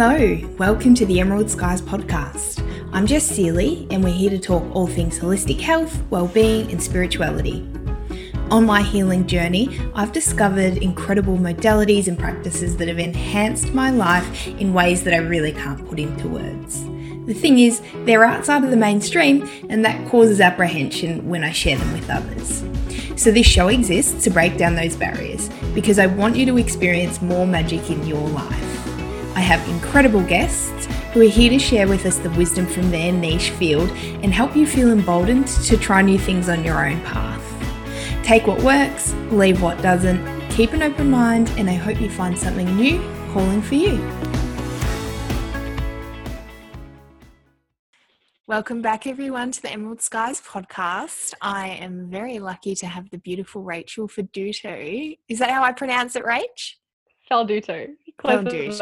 Hello, welcome to the Emerald Skies podcast. I'm Jess Seeley, and we're here to talk all things holistic health, well-being, and spirituality. On my healing journey, I've discovered incredible modalities and practices that have enhanced my life in ways that I really can't put into words. The thing is, they're outside of the mainstream, and that causes apprehension when I share them with others. So, this show exists to break down those barriers because I want you to experience more magic in your life. I have incredible guests who are here to share with us the wisdom from their niche field and help you feel emboldened to try new things on your own path. Take what works, leave what doesn't, keep an open mind, and I hope you find something new calling for you. Welcome back, everyone, to the Emerald Skies podcast. I am very lucky to have the beautiful Rachel Faduto. Is that how I pronounce it, Rach? Falduto. too.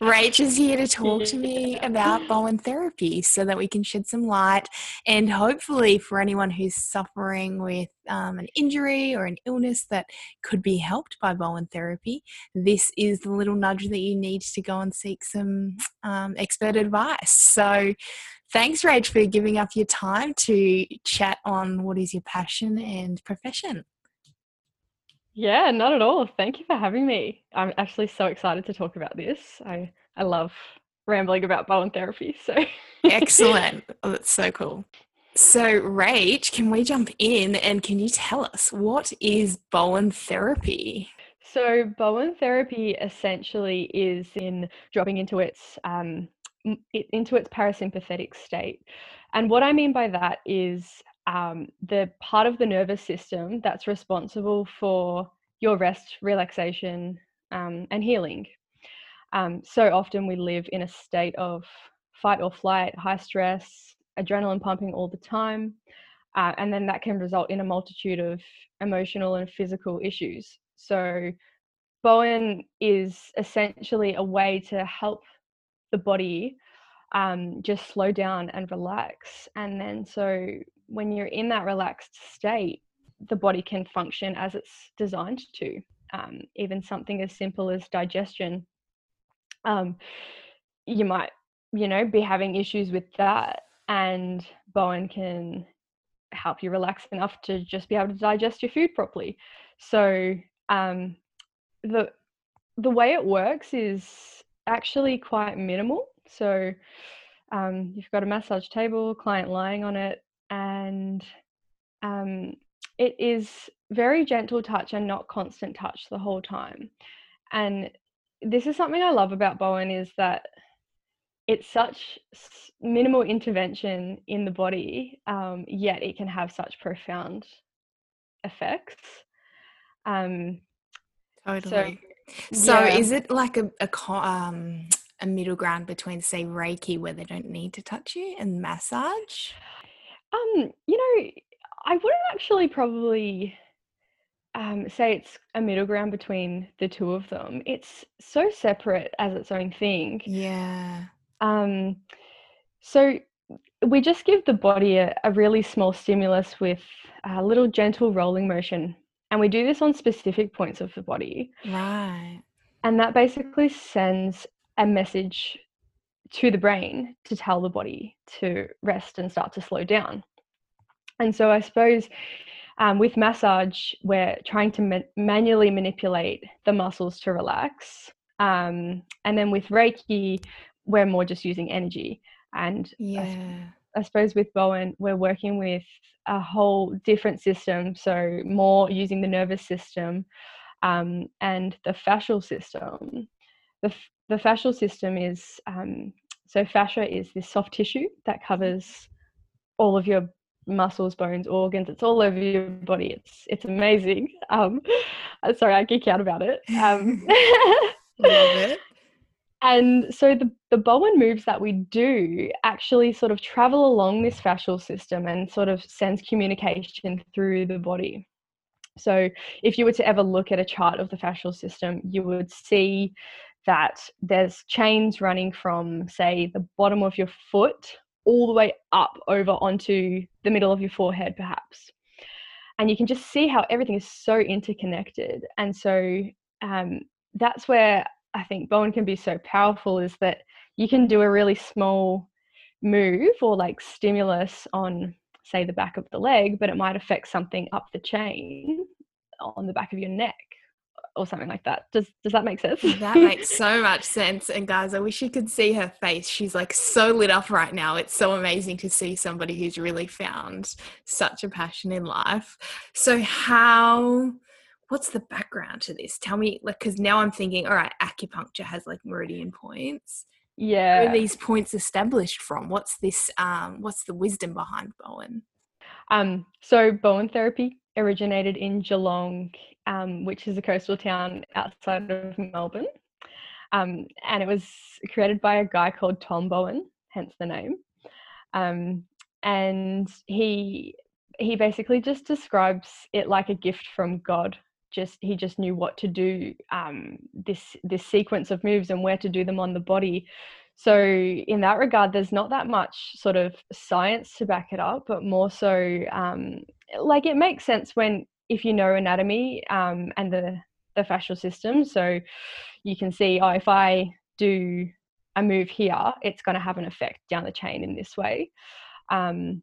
Rach is here to talk to me about Bowen therapy so that we can shed some light and hopefully for anyone who's suffering with um, an injury or an illness that could be helped by Bowen therapy, this is the little nudge that you need to go and seek some um, expert advice. So Thanks, Rach, for giving up your time to chat on what is your passion and profession. Yeah, not at all. Thank you for having me. I'm actually so excited to talk about this. I, I love rambling about Bowen therapy. So excellent. Oh, that's so cool. So, Rach, can we jump in and can you tell us what is Bowen therapy? So, Bowen therapy essentially is in dropping into its um, into its parasympathetic state. And what I mean by that is um, the part of the nervous system that's responsible for your rest, relaxation, um, and healing. Um, so often we live in a state of fight or flight, high stress, adrenaline pumping all the time. Uh, and then that can result in a multitude of emotional and physical issues. So, Bowen is essentially a way to help the body um, just slow down and relax. And then, so when you're in that relaxed state, the body can function as it's designed to. Um, even something as simple as digestion. Um, you might, you know, be having issues with that, and Bowen can help you relax enough to just be able to digest your food properly. So um, the the way it works is actually quite minimal. So um, you've got a massage table, client lying on it, and um, it is very gentle touch and not constant touch the whole time. And this is something I love about Bowen is that it's such minimal intervention in the body, um, yet it can have such profound effects. Um, totally. So, so yeah. is it like a, a um, a middle ground between say reiki where they don't need to touch you and massage um you know i wouldn't actually probably um, say it's a middle ground between the two of them. It's so separate as its own thing. Yeah. Um so we just give the body a, a really small stimulus with a little gentle rolling motion and we do this on specific points of the body. Right. And that basically sends a message to the brain to tell the body to rest and start to slow down. And so I suppose um, with massage, we're trying to ma- manually manipulate the muscles to relax. Um, and then with Reiki, we're more just using energy. And yeah. I, I suppose with Bowen, we're working with a whole different system. So more using the nervous system um, and the fascial system. The, the fascial system is um, so fascia is this soft tissue that covers all of your muscles, bones, organs. It's all over your body. It's it's amazing. Um, uh, sorry, I geek out about it. Um, Love it. And so the, the Bowen moves that we do actually sort of travel along this fascial system and sort of sends communication through the body. So if you were to ever look at a chart of the fascial system, you would see that there's chains running from, say, the bottom of your foot all the way up over onto the middle of your forehead, perhaps. And you can just see how everything is so interconnected. And so um, that's where I think Bowen can be so powerful is that you can do a really small move or like stimulus on say the back of the leg, but it might affect something up the chain on the back of your neck or something like that. Does does that make sense? that makes so much sense. And guys, I wish you could see her face. She's like so lit up right now. It's so amazing to see somebody who's really found such a passion in life. So how what's the background to this? Tell me like cuz now I'm thinking all right, acupuncture has like meridian points. Yeah. Where are these points established from? What's this um what's the wisdom behind Bowen? Um so Bowen therapy originated in Geelong, um, which is a coastal town outside of Melbourne. Um, and it was created by a guy called Tom Bowen, hence the name. Um, and he he basically just describes it like a gift from God. Just he just knew what to do. Um, this this sequence of moves and where to do them on the body. So in that regard, there's not that much sort of science to back it up, but more so um, like it makes sense when if you know anatomy um, and the the fascial system. So you can see oh if i do a move here it's going to have an effect down the chain in this way. Um,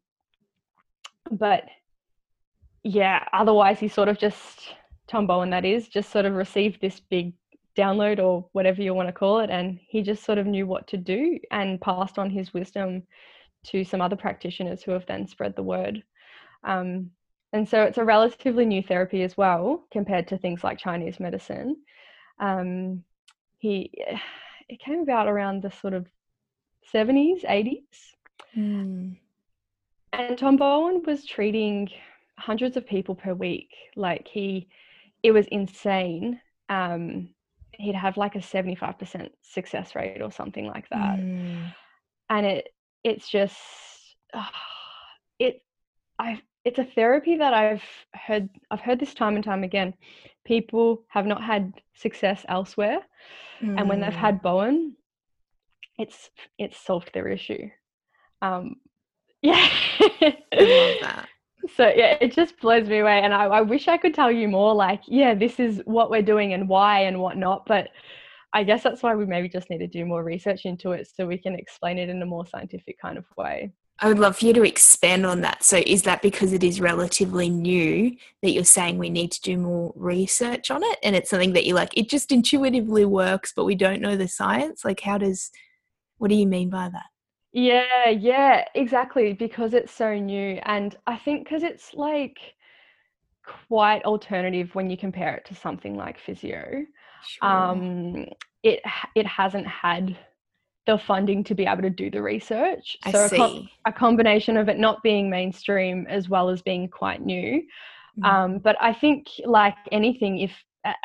but yeah otherwise he sort of just tom bowen that is just sort of received this big download or whatever you want to call it and he just sort of knew what to do and passed on his wisdom to some other practitioners who have then spread the word. Um, and so it's a relatively new therapy as well compared to things like Chinese medicine. Um, he it came about around the sort of 70s, 80s. Mm. And Tom Bowen was treating hundreds of people per week. Like he, it was insane. Um, he'd have like a 75% success rate or something like that. Mm. And it, it's just, oh, it, I it's a therapy that I've heard I've heard this time and time again. People have not had success elsewhere, mm. and when they've hmm. had Bowen, it's it's solved their issue. Um, yeah, I love that. So yeah, it just blows me away, and I, I wish I could tell you more. Like, yeah, this is what we're doing and why and whatnot, but I guess that's why we maybe just need to do more research into it so we can explain it in a more scientific kind of way. I would love for you to expand on that. So, is that because it is relatively new that you're saying we need to do more research on it? And it's something that you like, it just intuitively works, but we don't know the science? Like, how does, what do you mean by that? Yeah, yeah, exactly. Because it's so new. And I think because it's like quite alternative when you compare it to something like physio. Sure. Um, it it hasn't had the funding to be able to do the research. I so see. A, com- a, combination of it not being mainstream as well as being quite new. Mm. Um, but I think, like anything, if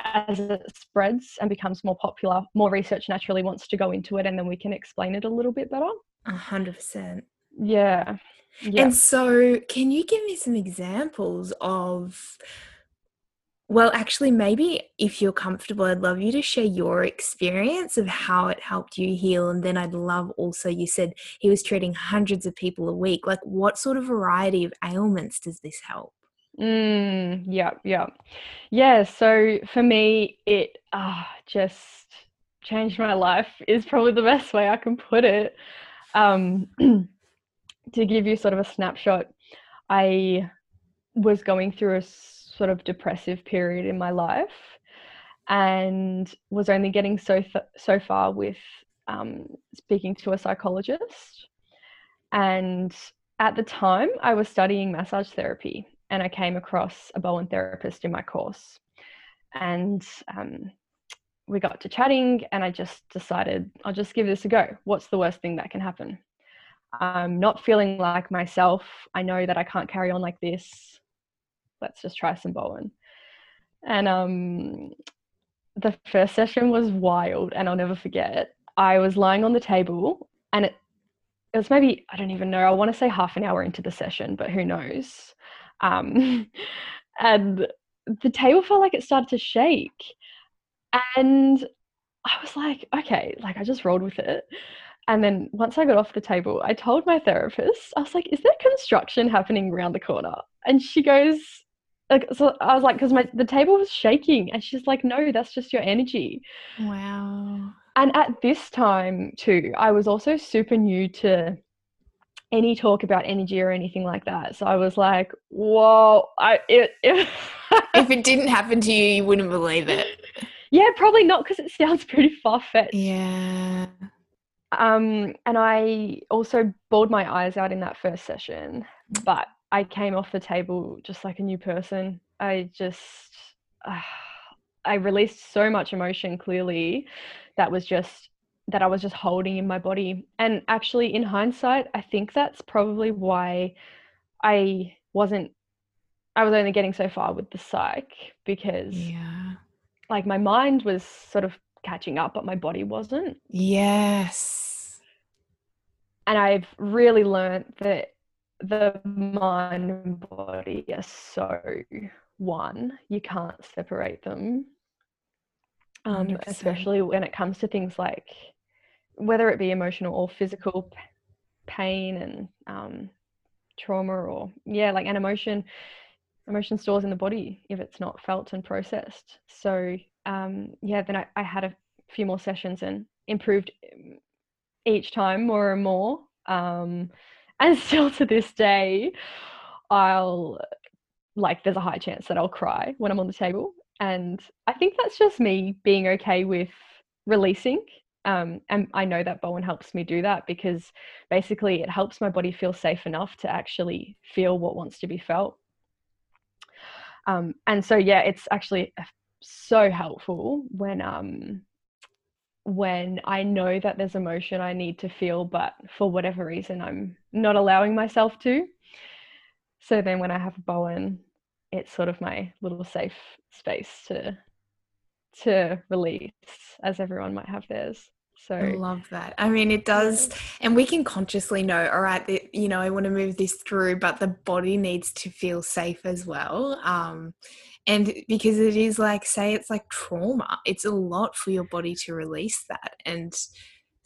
as it spreads and becomes more popular, more research naturally wants to go into it, and then we can explain it a little bit better. A hundred percent. Yeah. Yeah. And so, can you give me some examples of well, actually, maybe if you're comfortable, I'd love you to share your experience of how it helped you heal. And then I'd love also, you said he was treating hundreds of people a week. Like, what sort of variety of ailments does this help? Mm, yeah, yeah. Yeah, so for me, it uh, just changed my life, is probably the best way I can put it. Um, to give you sort of a snapshot, I was going through a sort of depressive period in my life and was only getting so th- so far with um, speaking to a psychologist. And at the time i was studying massage therapy and i came across a bowen therapist in my course. And um, we got to chatting and i just decided i'll just give this a go. What's the worst thing that can happen? I'm not feeling like myself. I know that i can't carry on like this let's just try some Bowen. And um, the first session was wild, and I'll never forget. I was lying on the table, and it, it was maybe I don't even know. I want to say half an hour into the session, but who knows? Um, and the table felt like it started to shake, and I was like, okay, like I just rolled with it. And then once I got off the table, I told my therapist, I was like, is there construction happening around the corner? And she goes, like so I was like because my the table was shaking and she's like no that's just your energy. Wow. And at this time too I was also super new to any talk about energy or anything like that. So I was like whoa I it, it if it didn't happen to you you wouldn't believe it. Yeah probably not because it sounds pretty far-fetched. Yeah. Um and I also bawled my eyes out in that first session but I came off the table just like a new person. I just, uh, I released so much emotion clearly that was just, that I was just holding in my body. And actually, in hindsight, I think that's probably why I wasn't, I was only getting so far with the psych because, yeah. like, my mind was sort of catching up, but my body wasn't. Yes. And I've really learned that the mind and body are so one. You can't separate them. Um, especially when it comes to things like whether it be emotional or physical pain and um, trauma or yeah, like an emotion emotion stores in the body if it's not felt and processed. So um, yeah, then I, I had a few more sessions and improved um, each time more and more. Um, and still to this day i'll like there's a high chance that i'll cry when i'm on the table and i think that's just me being okay with releasing um, and i know that bowen helps me do that because basically it helps my body feel safe enough to actually feel what wants to be felt. Um, and so yeah it's actually so helpful when um, when I know that there's emotion I need to feel, but for whatever reason, I'm not allowing myself to. So then when I have a Bowen, it's sort of my little safe space to to release as everyone might have theirs. So I love that. I mean, it does, and we can consciously know, all right, that, you know, I want to move this through, but the body needs to feel safe as well. Um, and because it is like say it's like trauma it's a lot for your body to release that. And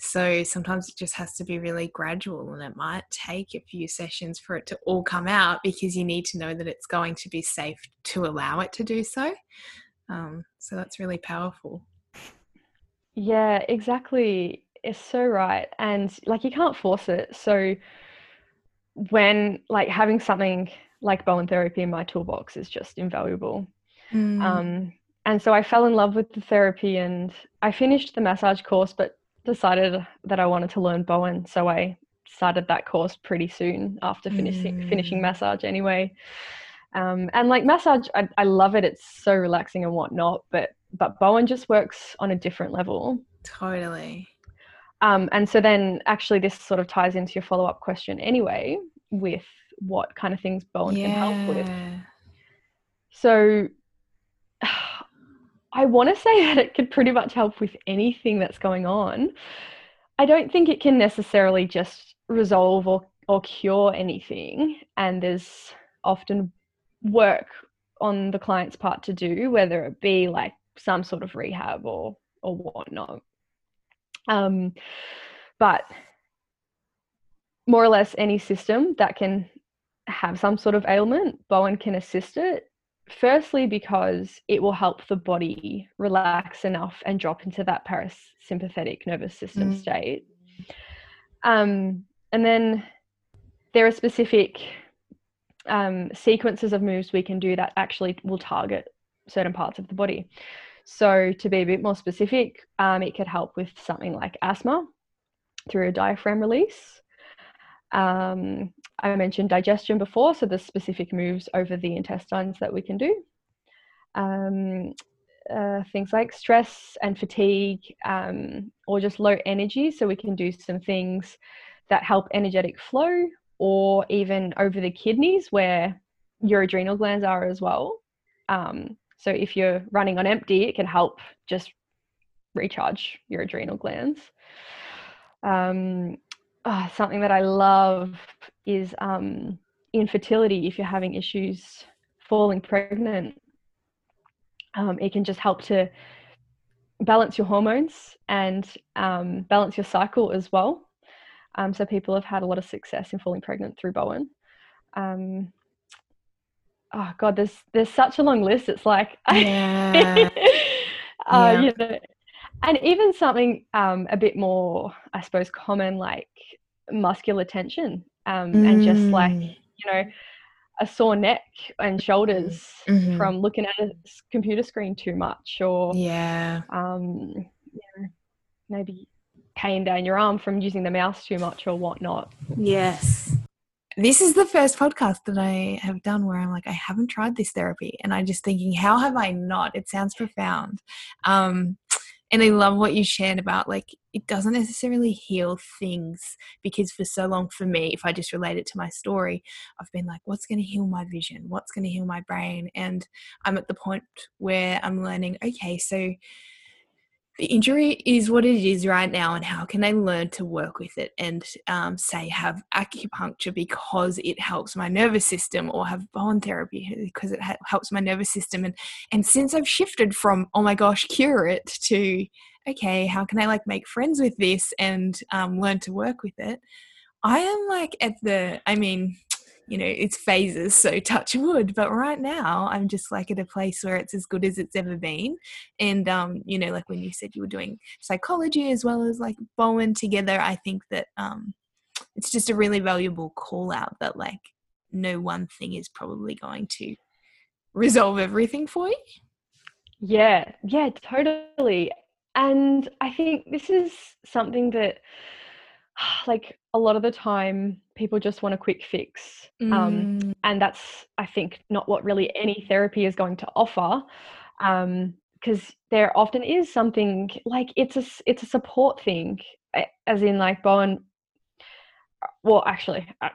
so sometimes it just has to be really gradual and it might take a few sessions for it to all come out because you need to know that it's going to be safe to allow it to do so. Um, so that's really powerful. Yeah exactly. It's so right. And like you can't force it. So when like having something like Bowen therapy in my toolbox is just invaluable. Mm. Um, and so I fell in love with the therapy and I finished the massage course, but decided that I wanted to learn Bowen. So I started that course pretty soon after finishing mm. finishing massage anyway. Um, and like massage, I, I love it. It's so relaxing and whatnot. But but Bowen just works on a different level. Totally. Um, and so then actually this sort of ties into your follow up question anyway with what kind of things Bowen yeah. can help with. So I want to say that it could pretty much help with anything that's going on. I don't think it can necessarily just resolve or, or cure anything. And there's often work on the client's part to do, whether it be like some sort of rehab or or whatnot. Um, but more or less any system that can have some sort of ailment, Bowen can assist it. Firstly, because it will help the body relax enough and drop into that parasympathetic nervous system mm. state. Um, and then there are specific um, sequences of moves we can do that actually will target certain parts of the body. So, to be a bit more specific, um, it could help with something like asthma through a diaphragm release. Um, I mentioned digestion before, so the specific moves over the intestines that we can do. Um, uh, things like stress and fatigue, um, or just low energy, so we can do some things that help energetic flow, or even over the kidneys where your adrenal glands are as well. Um, so if you're running on empty, it can help just recharge your adrenal glands. Um, oh, something that I love is um, infertility. If you're having issues falling pregnant, um, it can just help to balance your hormones and um, balance your cycle as well. Um, so people have had a lot of success in falling pregnant through Bowen. Um, oh god, there's there's such a long list. It's like Yeah. uh, Yeah. you know, and even something um, a bit more, I suppose, common like muscular tension, um, and just like Mm. you know, a sore neck and shoulders Mhm. from looking at a computer screen too much, or Yeah. um, you know, maybe pain down your arm from using the mouse too much or whatnot. Yes. This is the first podcast that I have done where I'm like, I haven't tried this therapy. And I'm just thinking, how have I not? It sounds profound. Um, and I love what you shared about like, it doesn't necessarily heal things because for so long for me, if I just relate it to my story, I've been like, what's going to heal my vision? What's going to heal my brain? And I'm at the point where I'm learning, okay, so the injury is what it is right now and how can i learn to work with it and um, say have acupuncture because it helps my nervous system or have Bowen therapy because it ha- helps my nervous system and and since i've shifted from oh my gosh cure it to okay how can i like make friends with this and um, learn to work with it? I am like at the i mean you know it's phases so touch wood but right now i'm just like at a place where it's as good as it's ever been. And um you know like when you said you were doing psychology as well as like bowen together i think that um it's just a really valuable call out that like no one thing is probably going to resolve everything for you. Yeah, yeah, totally. And I think this is something that, like, a lot of the time people just want a quick fix. Um, Mm, and that's, I think, not what really any therapy is going to offer. Um, because there often is something like it's a it's a support thing, as in like Bowen. Well, actually, uh,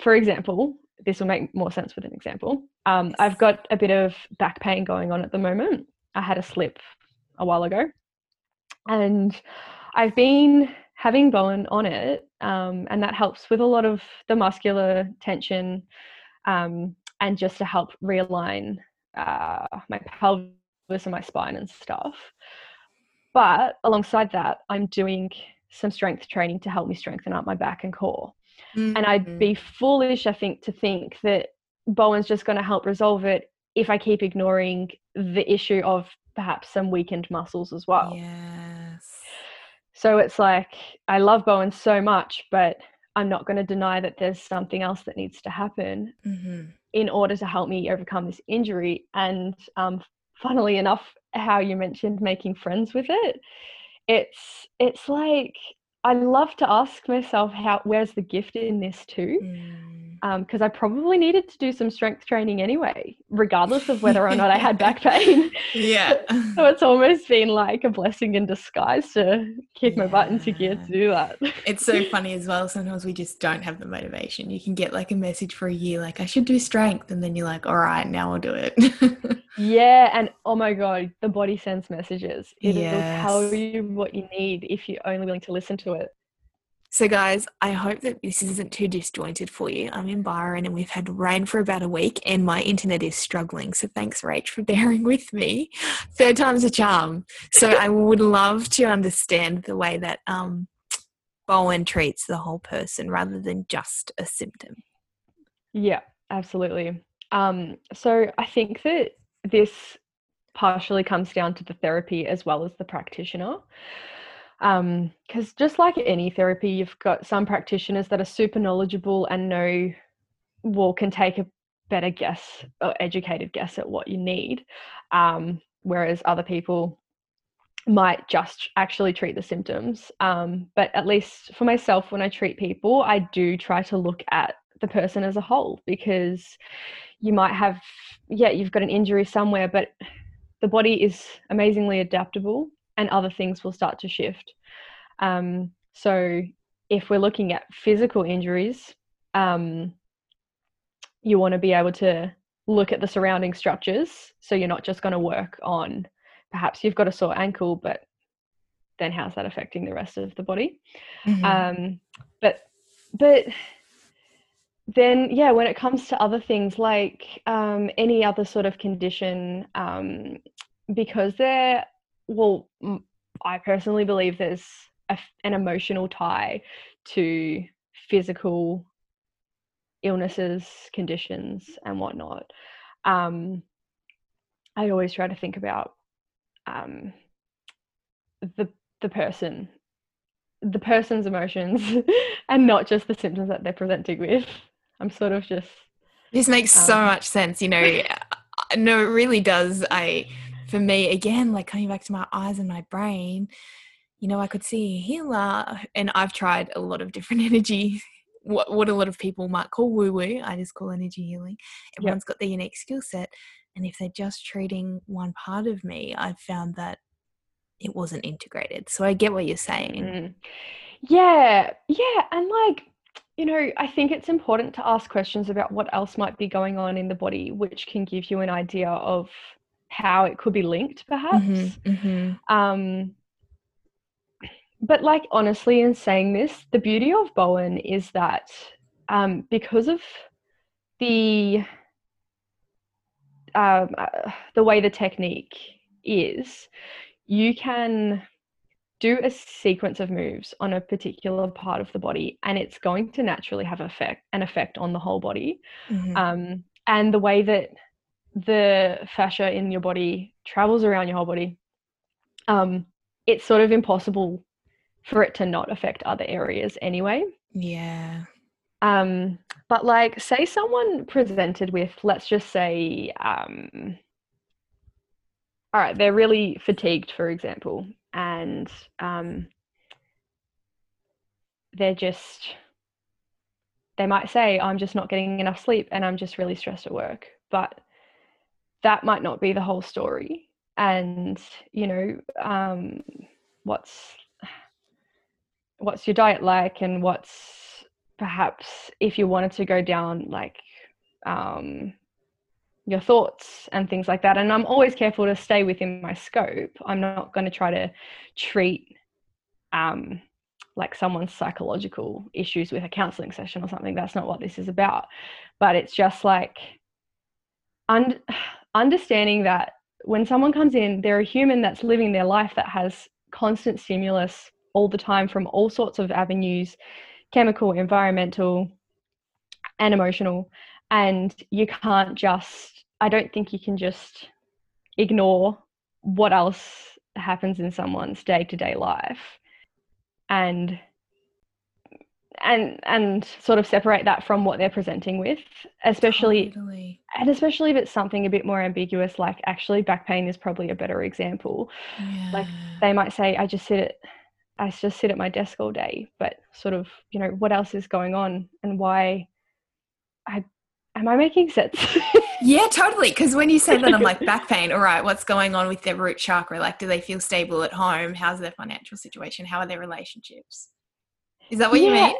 for example, this will make more sense with an example. Um, I've got a bit of back pain going on at the moment. I had a slip a while ago, and I've been having Bowen on it, um, and that helps with a lot of the muscular tension, um, and just to help realign uh, my pelvis and my spine and stuff. But alongside that, I'm doing some strength training to help me strengthen up my back and core. And I'd mm, be foolish, I think, to think that Bowen's just going to help resolve it if I keep ignoring the issue of perhaps some weakened muscles as well. yes So it's like, I love Bowen so much, but I'm not going to deny that there's something else that needs to happen hmm in order to help me overcome this injury. And um, funnily enough, how you mentioned making friends with it, it's it's like I love to ask myself how where's the gift in this too, Mm. Um, because I probably needed to do some strength training anyway, regardless of whether or not I had back pain. yeah so it's almost been like a blessing in disguise to kick my butt into gear Yeah. to do that. It's so funny as well. Sometimes we just don't have the motivation. You can get like a message for a year, like, I should do strength. And then you're like, all right, now I'll do it. Yeah, and oh my god, the body sends messages. It'll tell you what you need if you're only willing to listen to it. So, guys, I hope that this isn't too disjointed for you. I'm in Byron and we've had rain for about a week and my internet is struggling. So, thanks, Rach, for bearing with me. Third time's a charm. So, I would love to understand the way that um, Bowen treats the whole person rather than just a symptom. Yeah, absolutely. Um, so I think that this partially comes down to the therapy as well as the practitioner. Because just like any therapy, you've got some practitioners that are super knowledgeable and know, well, can take a better guess or educated guess at what you need. Um, whereas other people might just actually treat the symptoms. Um, but at least for myself, when I treat people, I do try to look at the person as a whole because you might have, yeah, you've got an injury somewhere, but the body is amazingly adaptable and other things will start to shift. Um, so if we're looking at physical injuries, um, you want to be able to look at the surrounding structures. So you're not just going to work on perhaps you've got a sore ankle, but then how's that affecting the rest of the body? Mhm. Um, but but then yeah, when it comes to other things like um, any other sort of condition, um, because there, well, I personally believe there's a an emotional tie to physical illnesses, conditions, and whatnot. Um, I always try to think about um, the the person, the person's emotions, and not just the symptoms that they're presenting with. I'm sort of just. This makes um, so much sense. You know, no, it really does. I, for me, again, like coming back to my eyes and my brain, you know, I could see a healer, and I've tried a lot of different energy what, what a lot of people might call woo woo, I just call energy healing. Everyone's yep. got their unique skill set. And if they're just treating one part of me, I've found that it wasn't integrated. So I get what you're saying. Mm. Yeah. Yeah. And like, you know, I think it's important to ask questions about what else might be going on in the body, which can give you an idea of how it could be linked, perhaps. Mm-hmm, mm-hmm. Um, but like honestly in saying this the beauty of bowen is that um, because of the um, uh, the way the technique is you can do a sequence of moves on a particular part of the body and it's going to naturally have effect an effect on the whole body mm-hmm. um, and the way that the fascia in your body travels around your whole body um, it's sort of impossible for it to not affect other areas anyway. Yeah. Um, but like, say someone presented with, let's just say, um, all right, they're really fatigued, for example, and um, they're just, they might say, I'm just not getting enough sleep and I'm just really stressed at work. But that might not be the whole story. And, you know, um, what's what's your diet like and what's perhaps if you wanted to go down like um, your thoughts and things like that. And i'm always careful to stay within my scope. I'm not going to try to treat um, like someone's psychological issues with a counseling session or something. That's not what this is about. But it's just like un- understanding that when someone comes in they're a human that's living their life that has constant stimulus all the time from all sorts of avenues chemical, environmental, and emotional. And you can't just, I don't think you can just ignore what else happens in someone's day to day life and and and sort of separate that from what they're presenting with especially totally. and especially if it's something a bit more ambiguous like actually back pain is probably a better example yeah. like they might say i just sit at I just sit at my desk all day, but sort of, you know, what else is going on and why I am I making sense? yeah, totally. Because when you say that, I'm like, back pain, all right, what's going on with their root chakra? Like, do they feel stable at home? How's their financial situation? How are their relationships? Is that what yeah. you mean?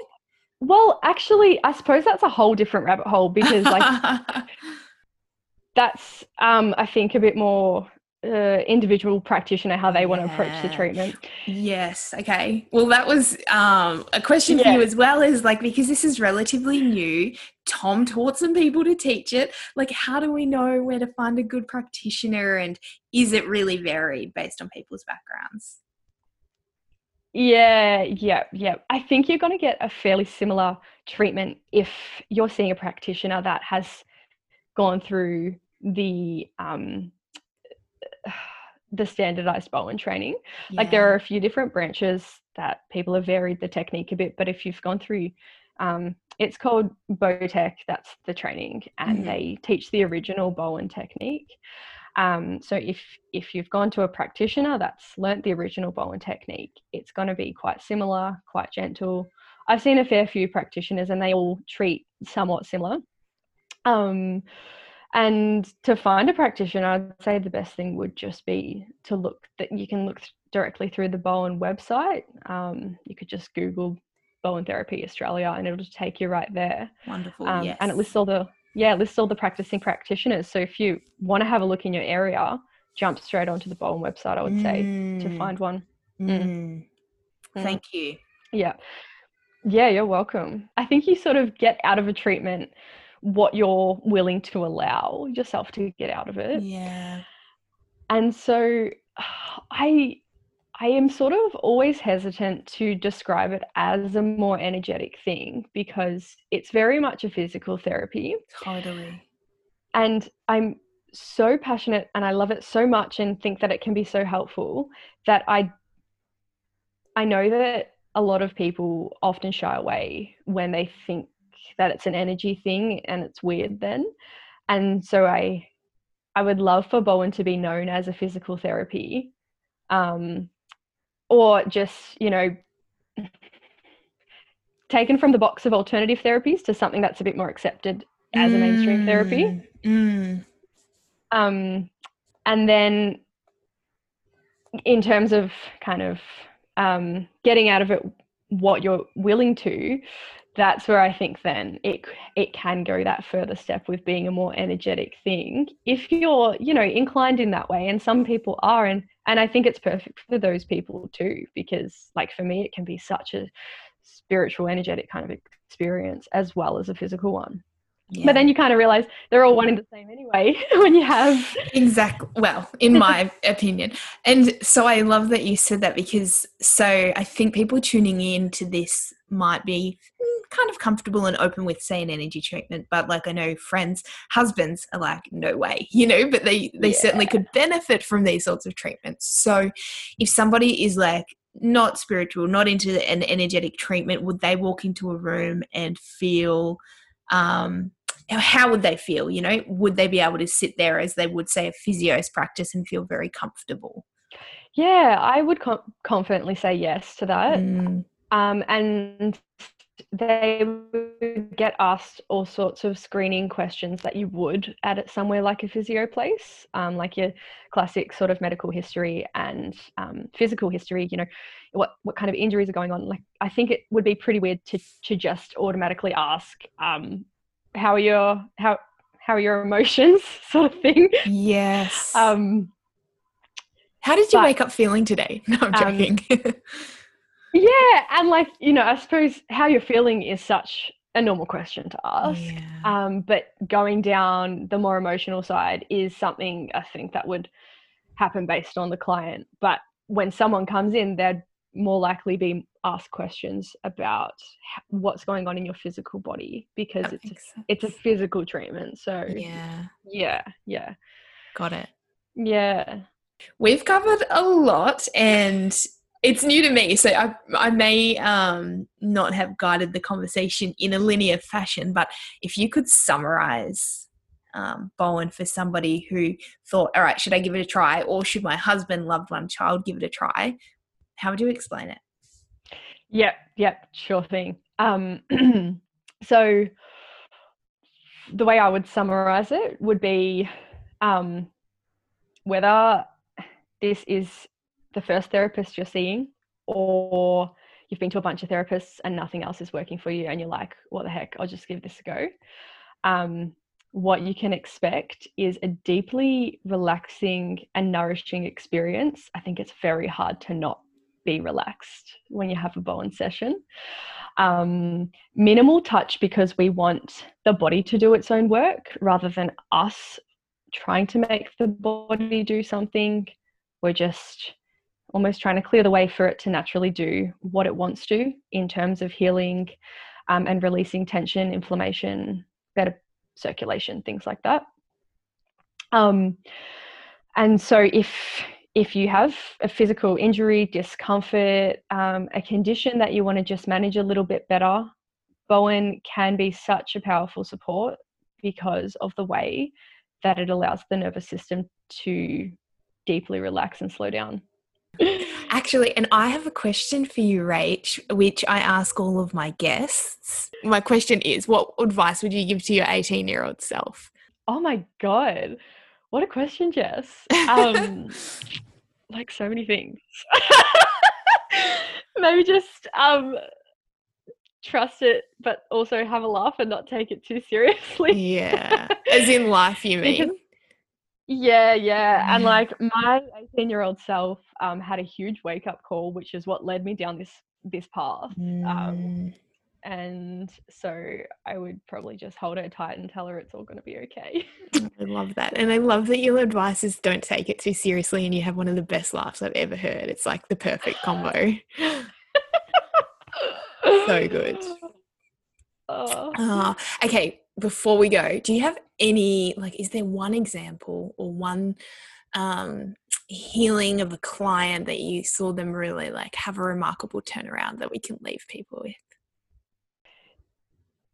Well, actually, I suppose that's a whole different rabbit hole because, like, that's, um, I think, a bit more uh, individual practitioner how they yeah. want to approach the treatment. Yes. Okay. Well, that was um, a question yeah. for you as well. Is like because this is relatively new. Tom taught some people to teach it. Like, how do we know where to find a good practitioner, and is it really varied based on people's backgrounds? Yeah, yeah, yeah. I think you're going to get a fairly similar treatment if you're seeing a practitioner that has gone through the um, the standardized Bowen training. Yeah. Like there are a few different branches that people have varied the technique a bit, but if you've gone through, um, it's called Bowtech, that's the training, and mm-hmm. they teach the original Bowen technique. Um, so if if you've gone to a practitioner that's learnt the original Bowen technique, it's going to be quite similar, quite gentle. I've seen a fair few practitioners, and they all treat somewhat similar. Um, and to find a practitioner i'd say the best thing would just be to look that you can look directly through the bowen website um, you could just google bowen therapy australia and it'll just take you right there wonderful um, yes. and it lists all the yeah lists all the practicing practitioners so if you want to have a look in your area jump straight onto the bowen website i would say mm. to find one mm. Mm. thank you yeah yeah you're welcome i think you sort of get out of a treatment what you're willing to allow yourself to get out of it. Yeah. And so I I am sort of always hesitant to describe it as a more energetic thing because it's very much a physical therapy. Totally. And I'm so passionate and I love it so much and think that it can be so helpful that I I know that a lot of people often shy away when they think that it's an energy thing and it's weird then. And so I I would love for Bowen to be known as a physical therapy. Um, or just, you know, taken from the box of alternative therapies to something that's a bit more accepted as mm, a mainstream therapy. Mm. Um, and then in terms of kind of um, getting out of it what you're willing to, that's where I think then it it can go that further step with being a more energetic thing. If you're, you know, inclined in that way, and some people are, and and I think it's perfect for those people too, because like for me, it can be such a spiritual, energetic kind of experience as well as a physical one. Yeah. But then you kind of realize they're all one and the same anyway when you have exactly well, in my opinion. And so I love that you said that because so I think people tuning in to this might be kind of comfortable and open with say an energy treatment but like i know friends husbands are like no way you know but they they yeah. certainly could benefit from these sorts of treatments so if somebody is like not spiritual not into an energetic treatment would they walk into a room and feel um how would they feel you know would they be able to sit there as they would say a physio's practice and feel very comfortable yeah i would com- confidently say yes to that mm. um, and they would get asked all sorts of screening questions that you would at somewhere like a physio place, um, like your classic sort of medical history and um, physical history. You know, what what kind of injuries are going on. Like, I think it would be pretty weird to to just automatically ask, um, how are your how how are your emotions, sort of thing. Yes. Um, how did you but, wake up feeling today? No, I'm um, joking. Yeah, and like you know, I suppose how you're feeling is such a normal question to ask. Yeah. Um, but going down the more emotional side is something I think that would happen based on the client. But when someone comes in, they'd more likely be asked questions about what's going on in your physical body because that it's a, it's a physical treatment. So yeah, yeah, yeah, got it. Yeah, we've covered a lot, and it's new to me, so I, I may um, not have guided the conversation in a linear fashion. But if you could summarize um, Bowen for somebody who thought, all right, should I give it a try, or should my husband, loved one, child give it a try? How would you explain it? Yep, yep, sure thing. Um, so the way I would summarize it would be um, whether this is the first therapist you're seeing or you've been to a bunch of therapists and nothing else is working for you and you're like what the heck? I'll just give this a go. Um, what you can expect is a deeply relaxing and nourishing experience. I think it's very hard to not be relaxed when you have a bowen session. Um, minimal touch because we want the body to do its own work rather than us trying to make the body do something. We're just almost trying to clear the way for it to naturally do what it wants to in terms of healing um, and releasing tension, inflammation, better circulation, things like that. Um, and so if if you have a physical injury, discomfort, um, a condition that you want to just manage a little bit better, Bowen can be such a powerful support because of the way that it allows the nervous system to deeply relax and slow down. Actually, and I have a question for you, Rach, which I ask all of my guests. My question is what advice would you give to your 18 year old self? Oh my God. What a question, Jess. Um, like so many things. Maybe just um, trust it, but also have a laugh and not take it too seriously. yeah. As in life, you mean? Because yeah, yeah. And like my 18 year old self um, had a huge wake up call, which is what led me down this this path. Um, mm. and so I would probably just hold her tight and tell her it's all going to be okay. I love that. And I love that your advice is don't take it too seriously and you have one of the best laughs I've ever heard. It's like the perfect combo. so good. Oh. Uh, okay, before we go, do you have any like is there one example or one um healing of a client that you saw them really like have a remarkable turnaround that we can leave people with?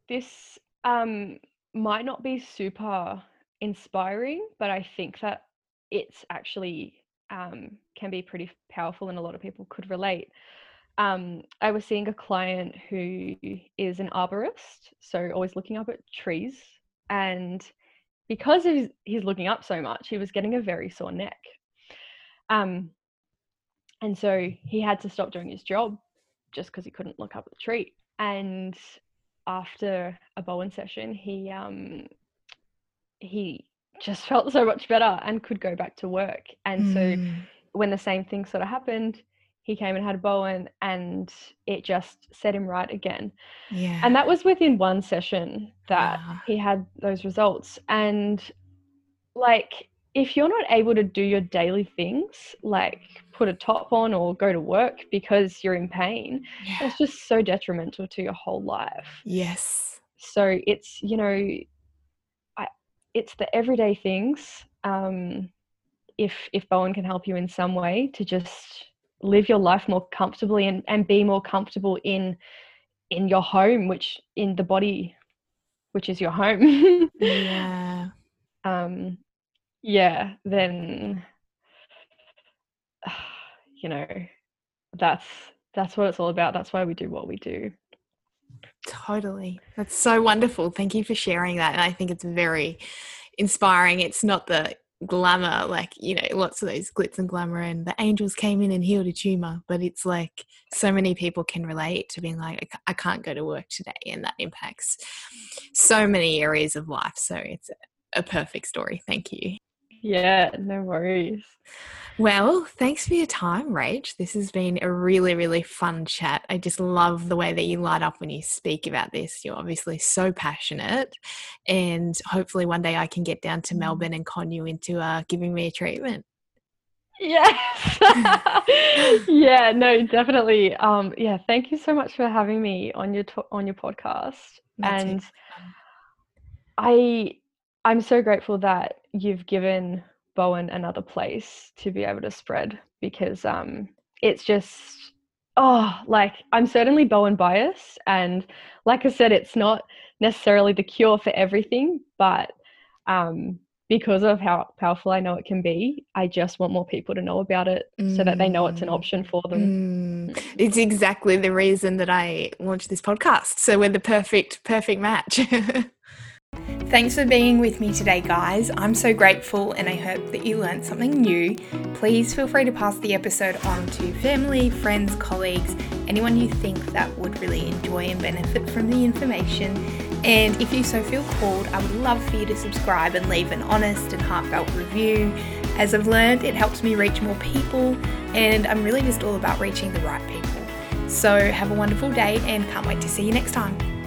This um might not be super inspiring, but I think that it's actually um, can be pretty powerful and a lot of people could relate um, I was seeing a client who is an arborist, so always looking up at trees. And because he's, he's looking up so much, he was getting a very sore neck. Um, and so he had to stop doing his job just because he couldn't look up the tree. And after a Bowen session, he um, he just felt so much better and could go back to work. And mm. so hmm. when the same thing sort of happened, he came and had a Bowen and it just set him right again. Yeah. And that was within one session that he had those results. And like if you're not able to do your daily things, like put a top on or go to work because you're in pain, yeah. it's just so detrimental to your whole life. Yes. So it's, you know, I, it's the everyday things. Um, if if Bowen can help you in some way to just live your life more comfortably and, and be more comfortable in in your home which in the body which is your home yeah um yeah then you know that's that's what it's all about that's why we do what we do totally that's so wonderful thank you for sharing that and i think it's very inspiring it's not the glamour, like, you know, lots of those glitz and glamour, and the angels came in and healed a tumor. But it's like so many people can relate to being like, I can't go to work today, and that impacts so many areas of life. So it's a perfect story. Thank you. Yeah, no worries. Well, thanks for your time, Rach. This has been a really, really fun chat. I just love the way that you light up when you speak about this. You're obviously so passionate, and hopefully, one day I can get down to mm. Melbourne and con you into uh, giving me a treatment. Yes. yeah, no, definitely. Um, yeah, thank you so much for having me on your to- on your podcast. And I I'm so grateful that you've given Bowen another place to be able to spread because um, it's just oh like I'm certainly Bowen biased and like I said it's not necessarily the cure for everything but um, because of how powerful I know it can be I just want more people to know about it mm. so that they know it's an option for them. Mm. It's exactly the reason that I launched this podcast so we're the perfect perfect match. Thanks for being with me today, guys. I'm so grateful and I hope that you learned something new. Please feel free to pass the episode on to family, friends, colleagues, anyone you think that would really enjoy and benefit from the information. And if you so feel called, I would love for you to subscribe and leave an honest and heartfelt review. As I've learned, it helps me reach more people, and I'm really just all about reaching the right people. So, have a wonderful day and can't wait to see you next time.